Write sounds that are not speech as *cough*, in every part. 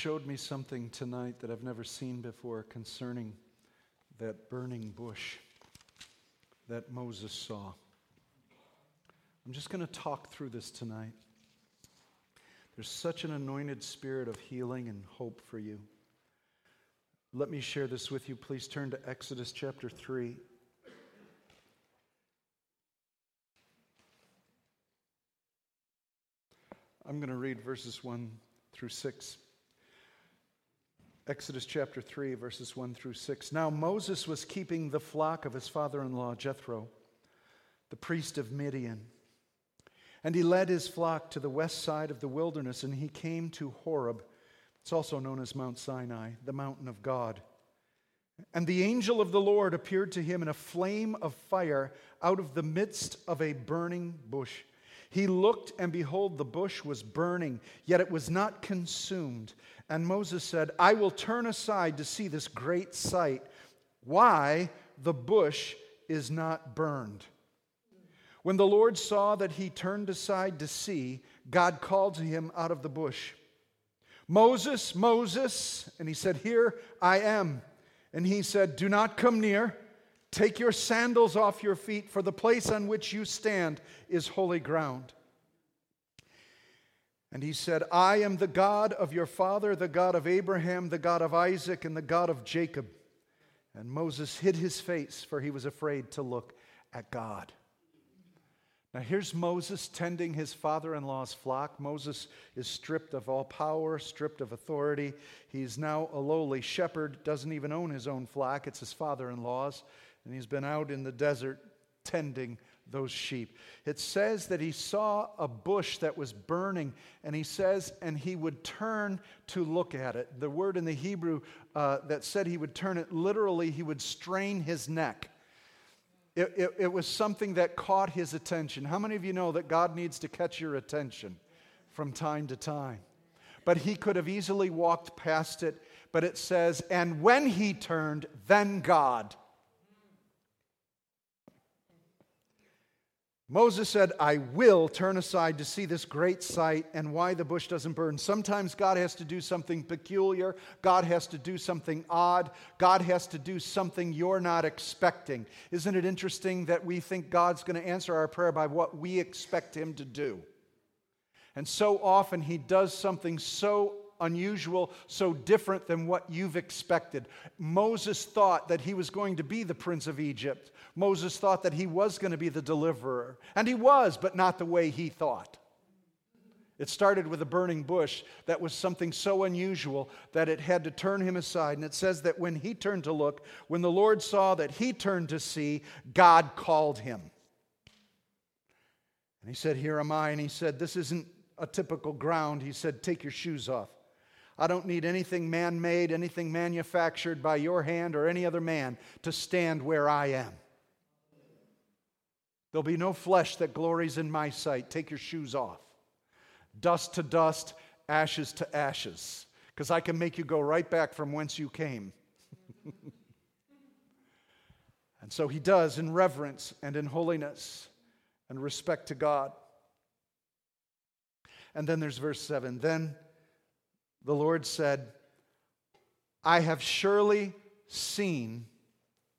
showed me something tonight that I've never seen before concerning that burning bush that Moses saw. I'm just going to talk through this tonight. There's such an anointed spirit of healing and hope for you. Let me share this with you. Please turn to Exodus chapter 3. I'm going to read verses 1 through 6. Exodus chapter 3, verses 1 through 6. Now Moses was keeping the flock of his father in law, Jethro, the priest of Midian. And he led his flock to the west side of the wilderness, and he came to Horeb. It's also known as Mount Sinai, the mountain of God. And the angel of the Lord appeared to him in a flame of fire out of the midst of a burning bush. He looked, and behold, the bush was burning, yet it was not consumed. And Moses said, I will turn aside to see this great sight, why the bush is not burned. When the Lord saw that he turned aside to see, God called to him out of the bush, Moses, Moses. And he said, Here I am. And he said, Do not come near. Take your sandals off your feet, for the place on which you stand is holy ground. And he said, I am the God of your father, the God of Abraham, the God of Isaac, and the God of Jacob. And Moses hid his face, for he was afraid to look at God. Now, here's Moses tending his father in law's flock. Moses is stripped of all power, stripped of authority. He's now a lowly shepherd, doesn't even own his own flock, it's his father in law's. And he's been out in the desert tending those sheep. It says that he saw a bush that was burning, and he says, and he would turn to look at it. The word in the Hebrew uh, that said he would turn it, literally, he would strain his neck. It, it, it was something that caught his attention. How many of you know that God needs to catch your attention from time to time? But he could have easily walked past it, but it says, and when he turned, then God Moses said, I will turn aside to see this great sight and why the bush doesn't burn. Sometimes God has to do something peculiar. God has to do something odd. God has to do something you're not expecting. Isn't it interesting that we think God's going to answer our prayer by what we expect Him to do? And so often He does something so unusual, so different than what you've expected. Moses thought that he was going to be the prince of Egypt. Moses thought that he was going to be the deliverer. And he was, but not the way he thought. It started with a burning bush that was something so unusual that it had to turn him aside. And it says that when he turned to look, when the Lord saw that he turned to see, God called him. And he said, Here am I. And he said, This isn't a typical ground. He said, Take your shoes off. I don't need anything man made, anything manufactured by your hand or any other man to stand where I am. There'll be no flesh that glories in my sight. Take your shoes off. Dust to dust, ashes to ashes, because I can make you go right back from whence you came. *laughs* and so he does in reverence and in holiness and respect to God. And then there's verse 7. Then the Lord said, I have surely seen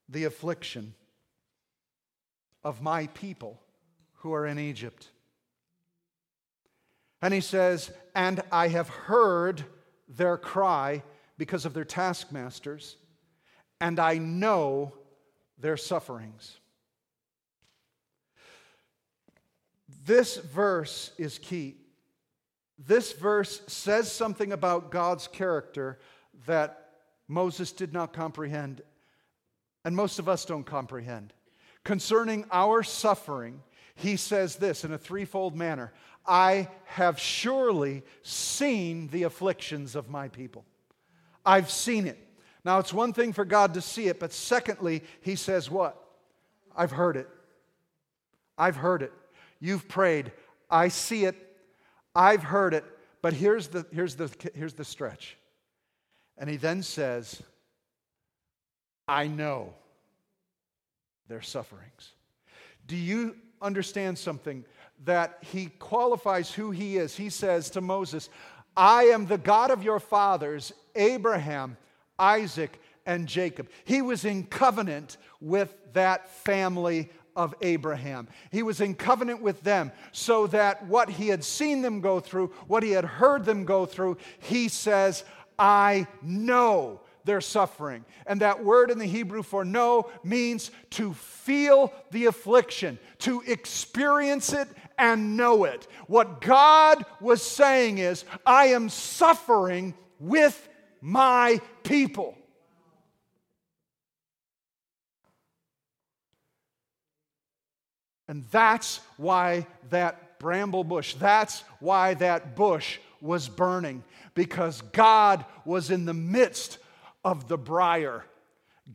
the affliction of my people who are in Egypt. And he says, And I have heard their cry because of their taskmasters, and I know their sufferings. This verse is key this verse says something about God's character that Moses did not comprehend, and most of us don't comprehend. Concerning our suffering, he says this in a threefold manner I have surely seen the afflictions of my people. I've seen it. Now, it's one thing for God to see it, but secondly, he says what? I've heard it. I've heard it. You've prayed. I see it. I've heard it, but here's the, here's the, here's the stretch. And he then says, I know their sufferings. Do you understand something? That he qualifies who he is. He says to Moses, I am the God of your fathers, Abraham, Isaac, and Jacob. He was in covenant with that family of Abraham. He was in covenant with them so that what he had seen them go through, what he had heard them go through, he says, I know their suffering. And that word in the Hebrew for know means to feel the affliction, to experience it and know it. What God was saying is, I am suffering with my people. And that's why that bramble bush, that's why that bush was burning, because God was in the midst of the briar.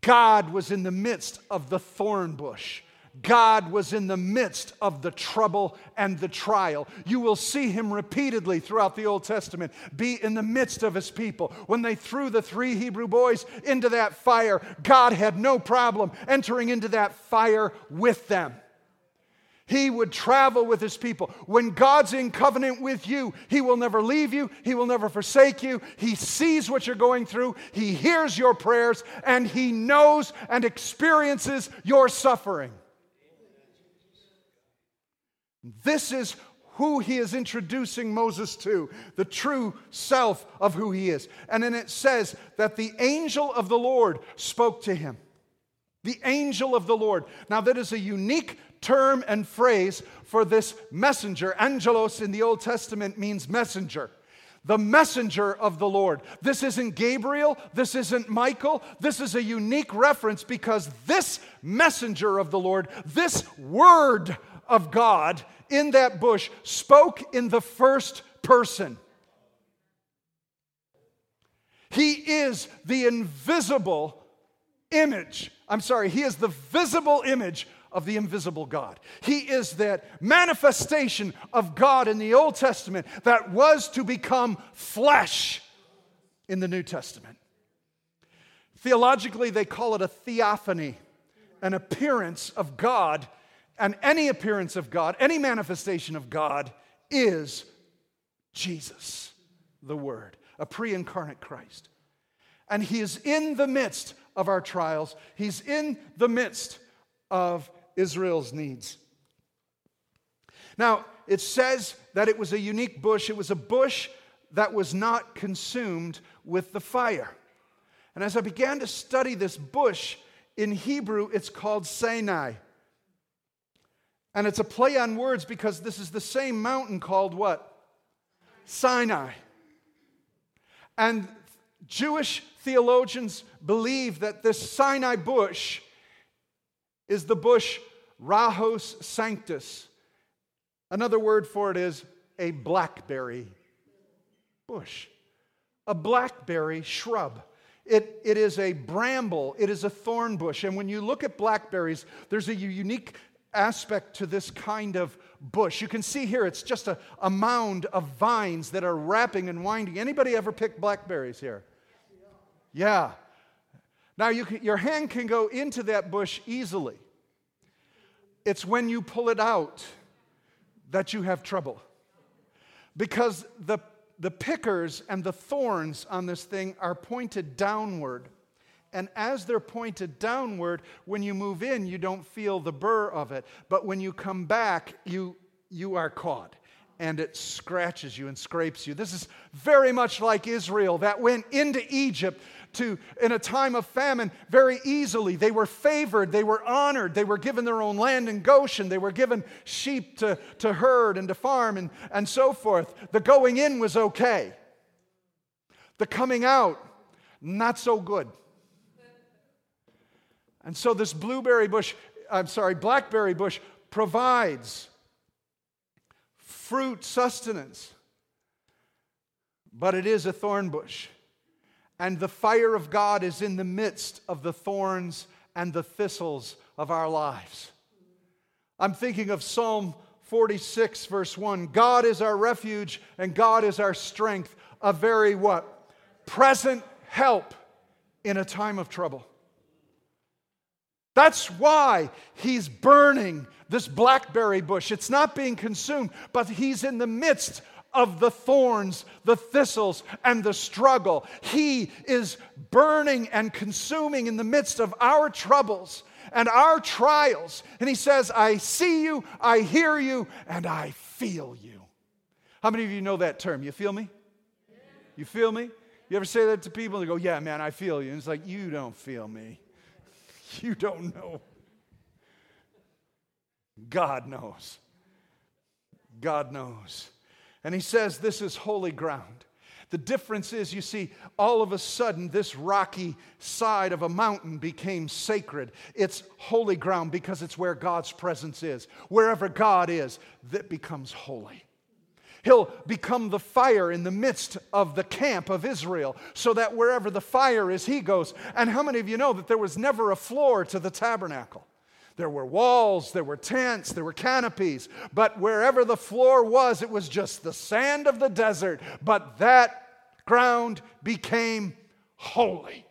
God was in the midst of the thorn bush. God was in the midst of the trouble and the trial. You will see him repeatedly throughout the Old Testament be in the midst of his people. When they threw the three Hebrew boys into that fire, God had no problem entering into that fire with them. He would travel with his people. When God's in covenant with you, he will never leave you, he will never forsake you. He sees what you're going through, he hears your prayers, and he knows and experiences your suffering. This is who he is introducing Moses to, the true self of who he is. And then it says that the angel of the Lord spoke to him. The angel of the Lord. Now, that is a unique term and phrase for this messenger. Angelos in the Old Testament means messenger. The messenger of the Lord. This isn't Gabriel. This isn't Michael. This is a unique reference because this messenger of the Lord, this word of God in that bush, spoke in the first person. He is the invisible image. I'm sorry, he is the visible image of the invisible God. He is that manifestation of God in the Old Testament that was to become flesh in the New Testament. Theologically, they call it a theophany, an appearance of God, and any appearance of God, any manifestation of God is Jesus, the Word, a pre incarnate Christ. And He is in the midst of our trials, He's in the midst of Israel's needs. Now, it says that it was a unique bush. It was a bush that was not consumed with the fire. And as I began to study this bush, in Hebrew, it's called Sinai. And it's a play on words because this is the same mountain called what? Sinai. And Jewish theologians believe that this Sinai bush is the bush Rubus sanctus. Another word for it is a blackberry bush, a blackberry shrub. It, it is a bramble, it is a thorn bush. And when you look at blackberries, there's a unique aspect to this kind of bush. You can see here it's just a, a mound of vines that are wrapping and winding. Anybody ever pick blackberries here? Yeah. Now, you can, your hand can go into that bush easily. It's when you pull it out that you have trouble. Because the, the pickers and the thorns on this thing are pointed downward. And as they're pointed downward, when you move in, you don't feel the burr of it. But when you come back, you, you are caught and it scratches you and scrapes you. This is very much like Israel that went into Egypt to, in a time of famine, very easily. They were favored, they were honored, they were given their own land in Goshen, they were given sheep to, to herd and to farm and, and so forth. The going in was okay, the coming out, not so good. And so this blueberry bush, I'm sorry, blackberry bush provides fruit sustenance, but it is a thorn bush. And the fire of God is in the midst of the thorns and the thistles of our lives. I'm thinking of Psalm 46, verse 1. God is our refuge and God is our strength, a very what? Present help in a time of trouble. That's why he's burning this blackberry bush. It's not being consumed, but he's in the midst of the thorns, the thistles, and the struggle. He is burning and consuming in the midst of our troubles and our trials. And He says, I see you, I hear you, and I feel you. How many of you know that term? You feel me? You feel me? You ever say that to people? They go, Yeah, man, I feel you. And it's like, You don't feel me. *laughs* You don't know. God knows. God knows. And he says this is holy ground. The difference is, you see, all of a sudden, this rocky side of a mountain became sacred. It's holy ground because it's where God's presence is. Wherever God is, that becomes holy. He'll become the fire in the midst of the camp of Israel, so that wherever the fire is, he goes. And how many of you know that there was never a floor to the tabernacle? There were walls, there were tents, there were canopies, but wherever the floor was, it was just the sand of the desert. But that ground became holy.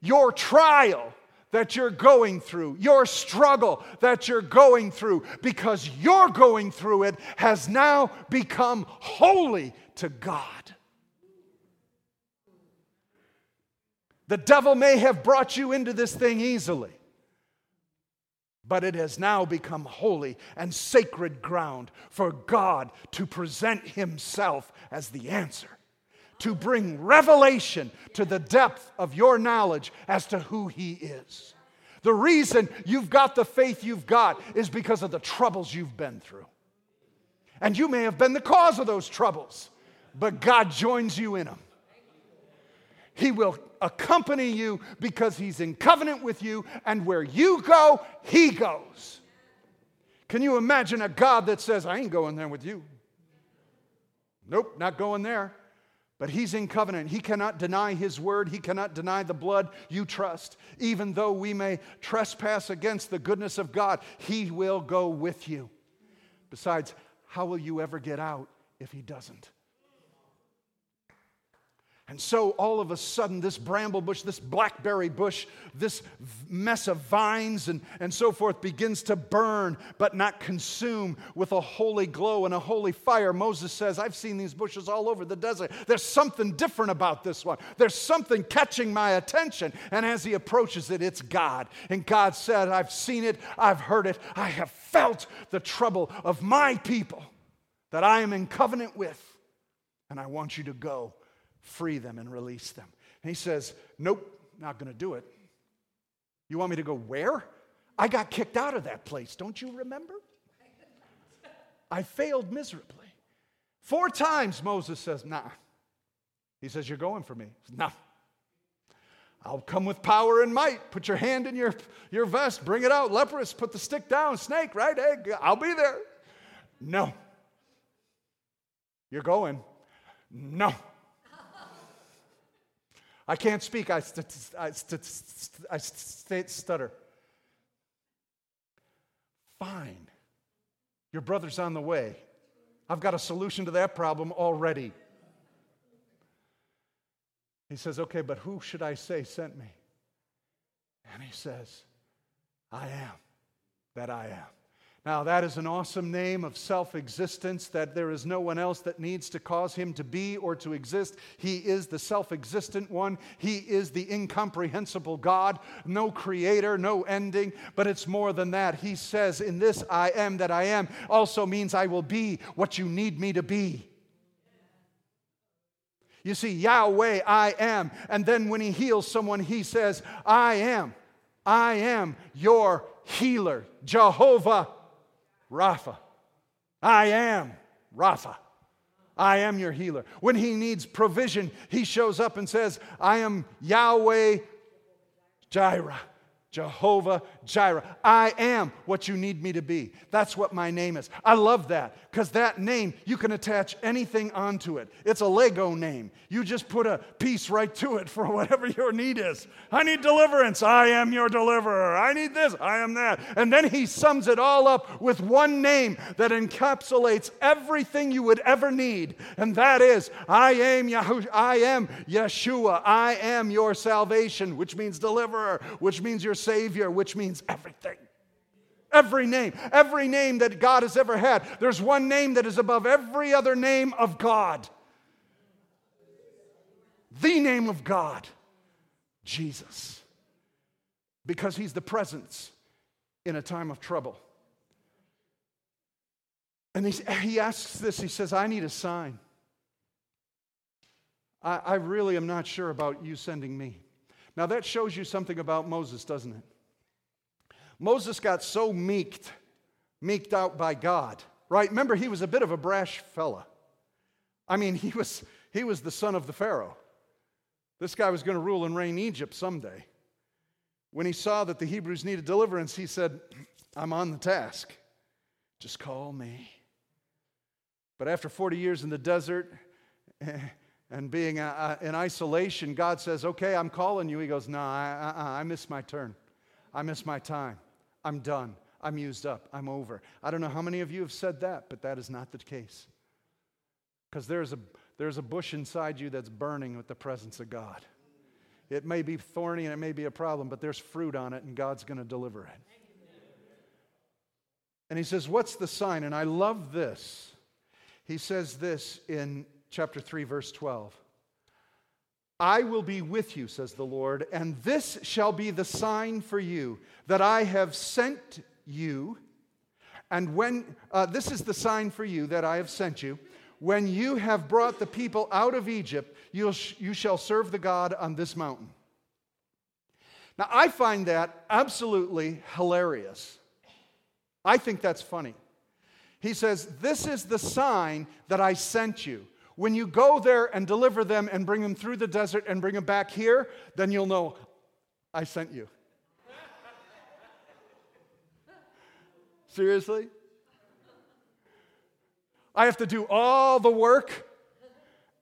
Your trial that you're going through, your struggle that you're going through, because you're going through it, has now become holy to God. The devil may have brought you into this thing easily, but it has now become holy and sacred ground for God to present Himself as the answer, to bring revelation to the depth of your knowledge as to who He is. The reason you've got the faith you've got is because of the troubles you've been through. And you may have been the cause of those troubles, but God joins you in them. He will accompany you because He's in covenant with you, and where you go, He goes. Can you imagine a God that says, I ain't going there with you? Nope, not going there. But he's in covenant. He cannot deny his word. He cannot deny the blood you trust. Even though we may trespass against the goodness of God, he will go with you. Besides, how will you ever get out if he doesn't? And so all of a sudden, this bramble bush, this blackberry bush, this mess of vines and, and so forth begins to burn, but not consume with a holy glow and a holy fire. Moses says, I've seen these bushes all over the desert. There's something different about this one. There's something catching my attention. And as he approaches it, it's God. And God said, I've seen it, I've heard it, I have felt the trouble of my people that I am in covenant with. And I want you to go free them and release them. And he says, Nope, not going to do it. You want me to go where? I got kicked out of that place. Don't you remember? I failed miserably. Four times Moses says, Nah. He says, You're going for me. Nah. I'll come with power and might. Put your hand in your, your vest, bring it out. Leprous, put the stick down. Snake, right? Hey, I'll be there. No. You're going. No. I can't speak. I, st- I, st- I st- stutter. Fine. Your brother's on the way. I've got a solution to that problem already. He says, Okay, but who should I say sent me? And he says, I am that I am. Now, that is an awesome name of self existence that there is no one else that needs to cause him to be or to exist. He is the self existent one. He is the incomprehensible God, no creator, no ending. But it's more than that. He says, In this I am that I am, also means I will be what you need me to be. You see, Yahweh, I am. And then when he heals someone, he says, I am. I am your healer, Jehovah Rapha. I am Rapha. I am your healer. When he needs provision, he shows up and says, I am Yahweh Jireh. Jehovah Jireh. I am what you need me to be. That's what my name is. I love that because that name, you can attach anything onto it. It's a Lego name. You just put a piece right to it for whatever your need is. I need deliverance. I am your deliverer. I need this. I am that. And then he sums it all up with one name that encapsulates everything you would ever need. And that is, I am Yahushua. I am Yeshua. I am your salvation, which means deliverer, which means your Savior, which means everything. Every name, every name that God has ever had. There's one name that is above every other name of God. The name of God, Jesus. Because he's the presence in a time of trouble. And he, he asks this he says, I need a sign. I, I really am not sure about you sending me. Now, that shows you something about Moses, doesn't it? Moses got so meeked, meeked out by God, right? Remember, he was a bit of a brash fella. I mean, he was, he was the son of the Pharaoh. This guy was going to rule and reign Egypt someday. When he saw that the Hebrews needed deliverance, he said, I'm on the task. Just call me. But after 40 years in the desert *laughs* and being uh, uh, in isolation, God says, Okay, I'm calling you. He goes, No, I, I, I missed my turn. I missed my time. I'm done. I'm used up. I'm over. I don't know how many of you have said that, but that is not the case. Because there's a, there's a bush inside you that's burning with the presence of God. It may be thorny and it may be a problem, but there's fruit on it, and God's going to deliver it. And he says, What's the sign? And I love this. He says this in chapter 3, verse 12. I will be with you, says the Lord, and this shall be the sign for you that I have sent you. And when uh, this is the sign for you that I have sent you, when you have brought the people out of Egypt, you'll, you shall serve the God on this mountain. Now, I find that absolutely hilarious. I think that's funny. He says, This is the sign that I sent you. When you go there and deliver them and bring them through the desert and bring them back here, then you'll know I sent you. *laughs* Seriously? I have to do all the work,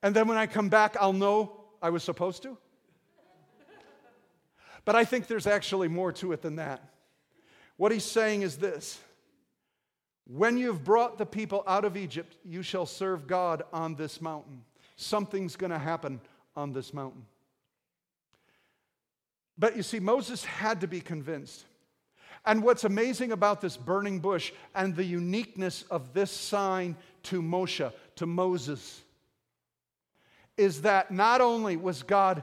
and then when I come back, I'll know I was supposed to? But I think there's actually more to it than that. What he's saying is this when you've brought the people out of Egypt, you shall serve God on this mountain. Something's going to happen on this mountain. But you see, Moses had to be convinced. And what's amazing about this burning bush and the uniqueness of this sign to Moshe, to Moses, is that not only was God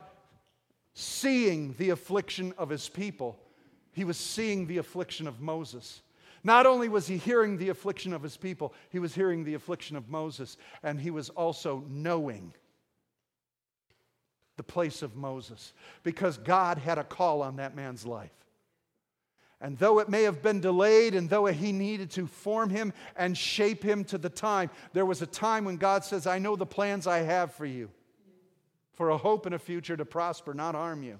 seeing the affliction of his people, he was seeing the affliction of Moses. Not only was he hearing the affliction of his people, he was hearing the affliction of Moses, and he was also knowing the place of Moses because God had a call on that man's life. And though it may have been delayed, and though he needed to form him and shape him to the time, there was a time when God says, I know the plans I have for you, for a hope and a future to prosper, not harm you.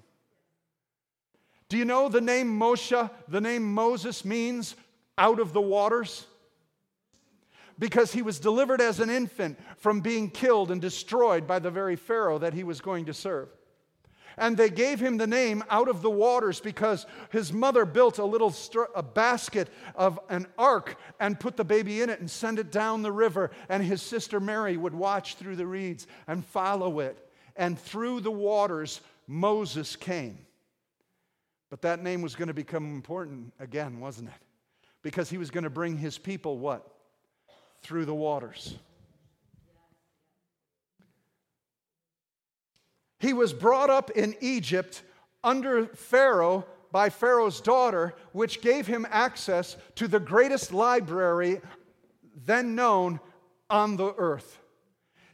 Do you know the name Moshe, the name Moses means out of the waters? Because he was delivered as an infant from being killed and destroyed by the very Pharaoh that he was going to serve. And they gave him the name out of the waters because his mother built a little a basket of an ark and put the baby in it and send it down the river. And his sister Mary would watch through the reeds and follow it. And through the waters, Moses came. But that name was going to become important again, wasn't it? Because he was going to bring his people what? Through the waters. He was brought up in Egypt under Pharaoh by Pharaoh's daughter, which gave him access to the greatest library then known on the earth.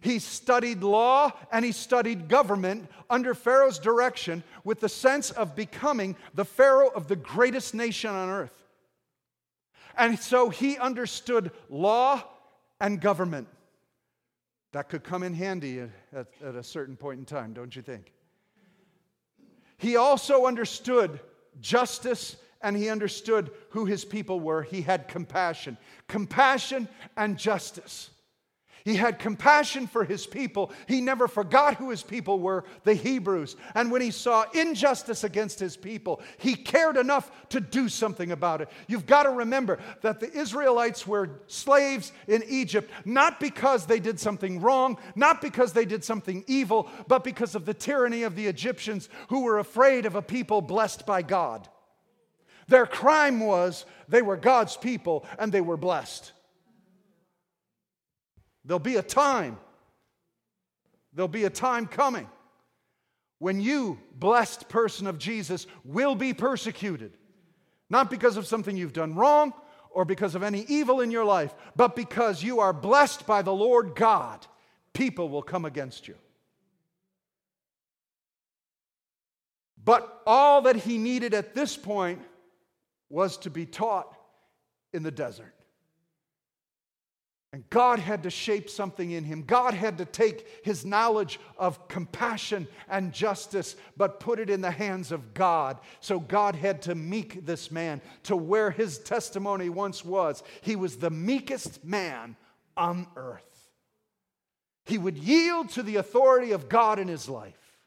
He studied law and he studied government under Pharaoh's direction with the sense of becoming the Pharaoh of the greatest nation on earth. And so he understood law and government. That could come in handy at, at, a certain point in time, don't you think? He also understood justice and he understood who his people were. He had compassion. Compassion and justice. He had compassion for his people. He never forgot who his people were, the Hebrews. And when he saw injustice against his people, he cared enough to do something about it. You've got to remember that the Israelites were slaves in Egypt, not because they did something wrong, not because they did something evil, but because of the tyranny of the Egyptians who were afraid of a people blessed by God. Their crime was they were God's people and they were blessed. There'll be a time, there'll be a time coming when you, blessed person of Jesus, will be persecuted. Not because of something you've done wrong or because of any evil in your life, but because you are blessed by the Lord God. People will come against you. But all that he needed at this point was to be taught in the desert. And God had to shape something in him. God had to take his knowledge of compassion and justice, but put it in the hands of God. So God had to meek this man to where his testimony once was. He was the meekest man on earth. He would yield to the authority of God in his life.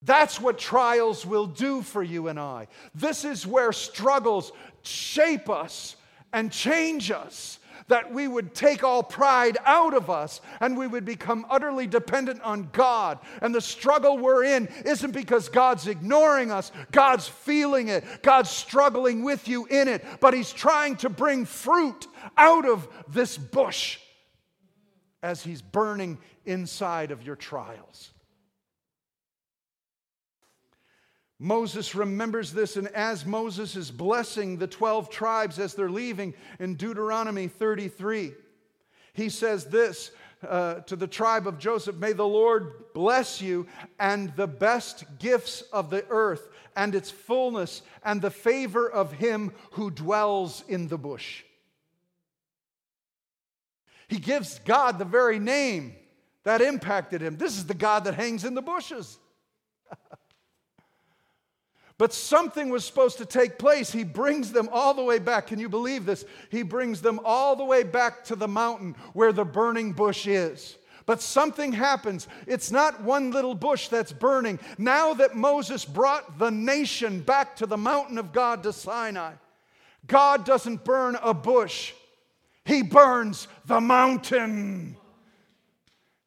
That's what trials will do for you and I. This is where struggles shape us and change us, that we would take all pride out of us and we would become utterly dependent on God. And the struggle we're in isn't because God's ignoring us, God's feeling it, God's struggling with you in it, but He's trying to bring fruit out of this bush as He's burning inside of your trials. Moses remembers this, and as Moses is blessing the 12 tribes as they're leaving in Deuteronomy 33, he says this uh, to the tribe of Joseph May the Lord bless you and the best gifts of the earth and its fullness and the favor of him who dwells in the bush. He gives God the very name that impacted him. This is the God that hangs in the bushes. But something was supposed to take place. He brings them all the way back. Can you believe this? He brings them all the way back to the mountain where the burning bush is. But something happens. It's not one little bush that's burning. Now that Moses brought the nation back to the mountain of God to Sinai, God doesn't burn a bush, He burns the mountain.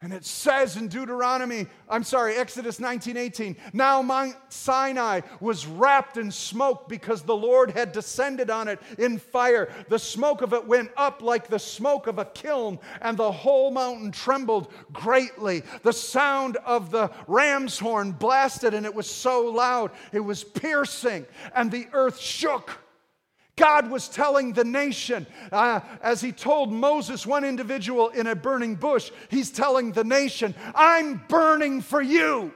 And it says in Deuteronomy, I'm sorry, Exodus 19:18, now Mount Sinai was wrapped in smoke because the Lord had descended on it in fire. The smoke of it went up like the smoke of a kiln, and the whole mountain trembled greatly. The sound of the ram's horn blasted, and it was so loud, it was piercing, and the earth shook. God was telling the nation, uh, as he told Moses, one individual in a burning bush, he's telling the nation, I'm burning for you.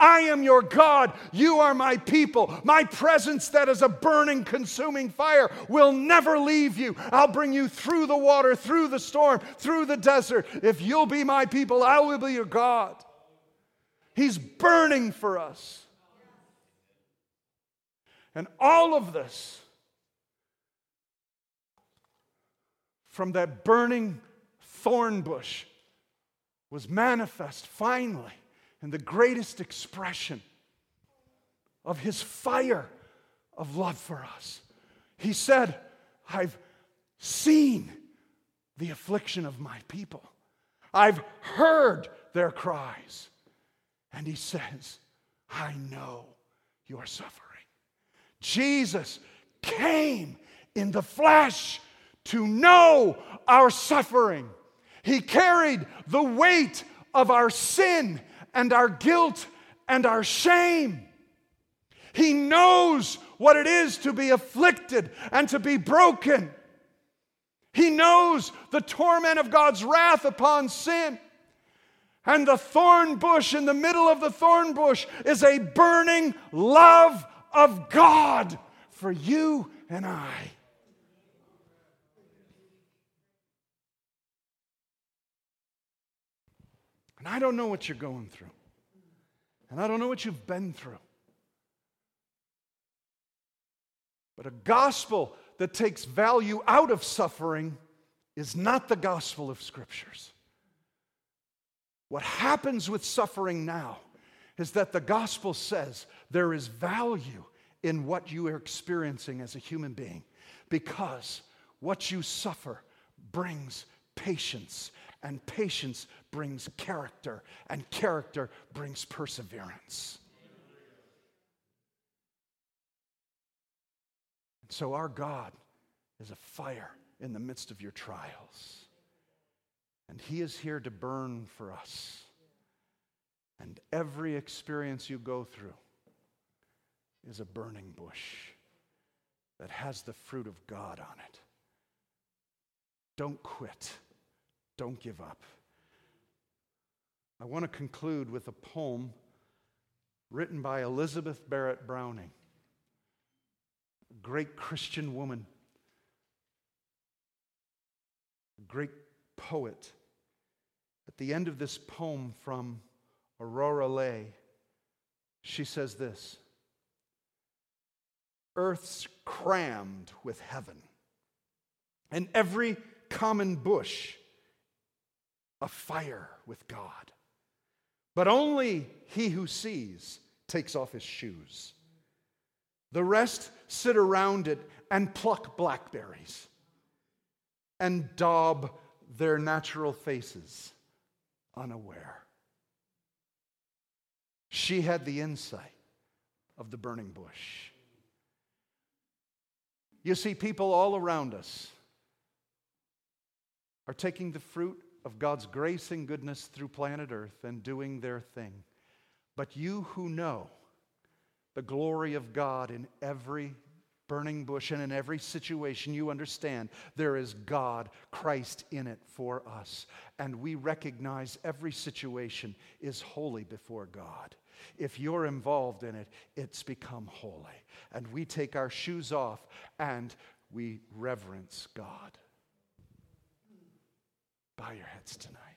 I am your God. You are my people. My presence, that is a burning, consuming fire, will never leave you. I'll bring you through the water, through the storm, through the desert. If you'll be my people, I will be your God. He's burning for us. And all of this from that burning thorn bush was manifest finally in the greatest expression of his fire of love for us. He said, I've seen the affliction of my people, I've heard their cries. And he says, I know your suffering. Jesus came in the flesh to know our suffering. He carried the weight of our sin and our guilt and our shame. He knows what it is to be afflicted and to be broken. He knows the torment of God's wrath upon sin. And the thorn bush in the middle of the thorn bush is a burning love of God for you and I. And I don't know what you're going through. And I don't know what you've been through. But a gospel that takes value out of suffering is not the gospel of scriptures. What happens with suffering now is that the gospel says there is value in what you are experiencing as a human being because what you suffer brings patience, and patience brings character, and character brings perseverance. And so, our God is a fire in the midst of your trials, and He is here to burn for us. And every experience you go through is a burning bush that has the fruit of God on it. Don't quit. Don't give up. I want to conclude with a poem written by Elizabeth Barrett Browning, a great Christian woman, a great poet. At the end of this poem from Aurora Leigh, she says this Earth's crammed with heaven, and every common bush afire with God. But only he who sees takes off his shoes. The rest sit around it and pluck blackberries and daub their natural faces unaware. She had the insight of the burning bush. You see, people all around us are taking the fruit of God's grace and goodness through planet Earth and doing their thing. But you who know the glory of God in every burning bush and in every situation, you understand there is God, Christ in it for us. And we recognize every situation is holy before God. If you're involved in it, it's become holy. And we take our shoes off and we reverence God. Bow your heads tonight.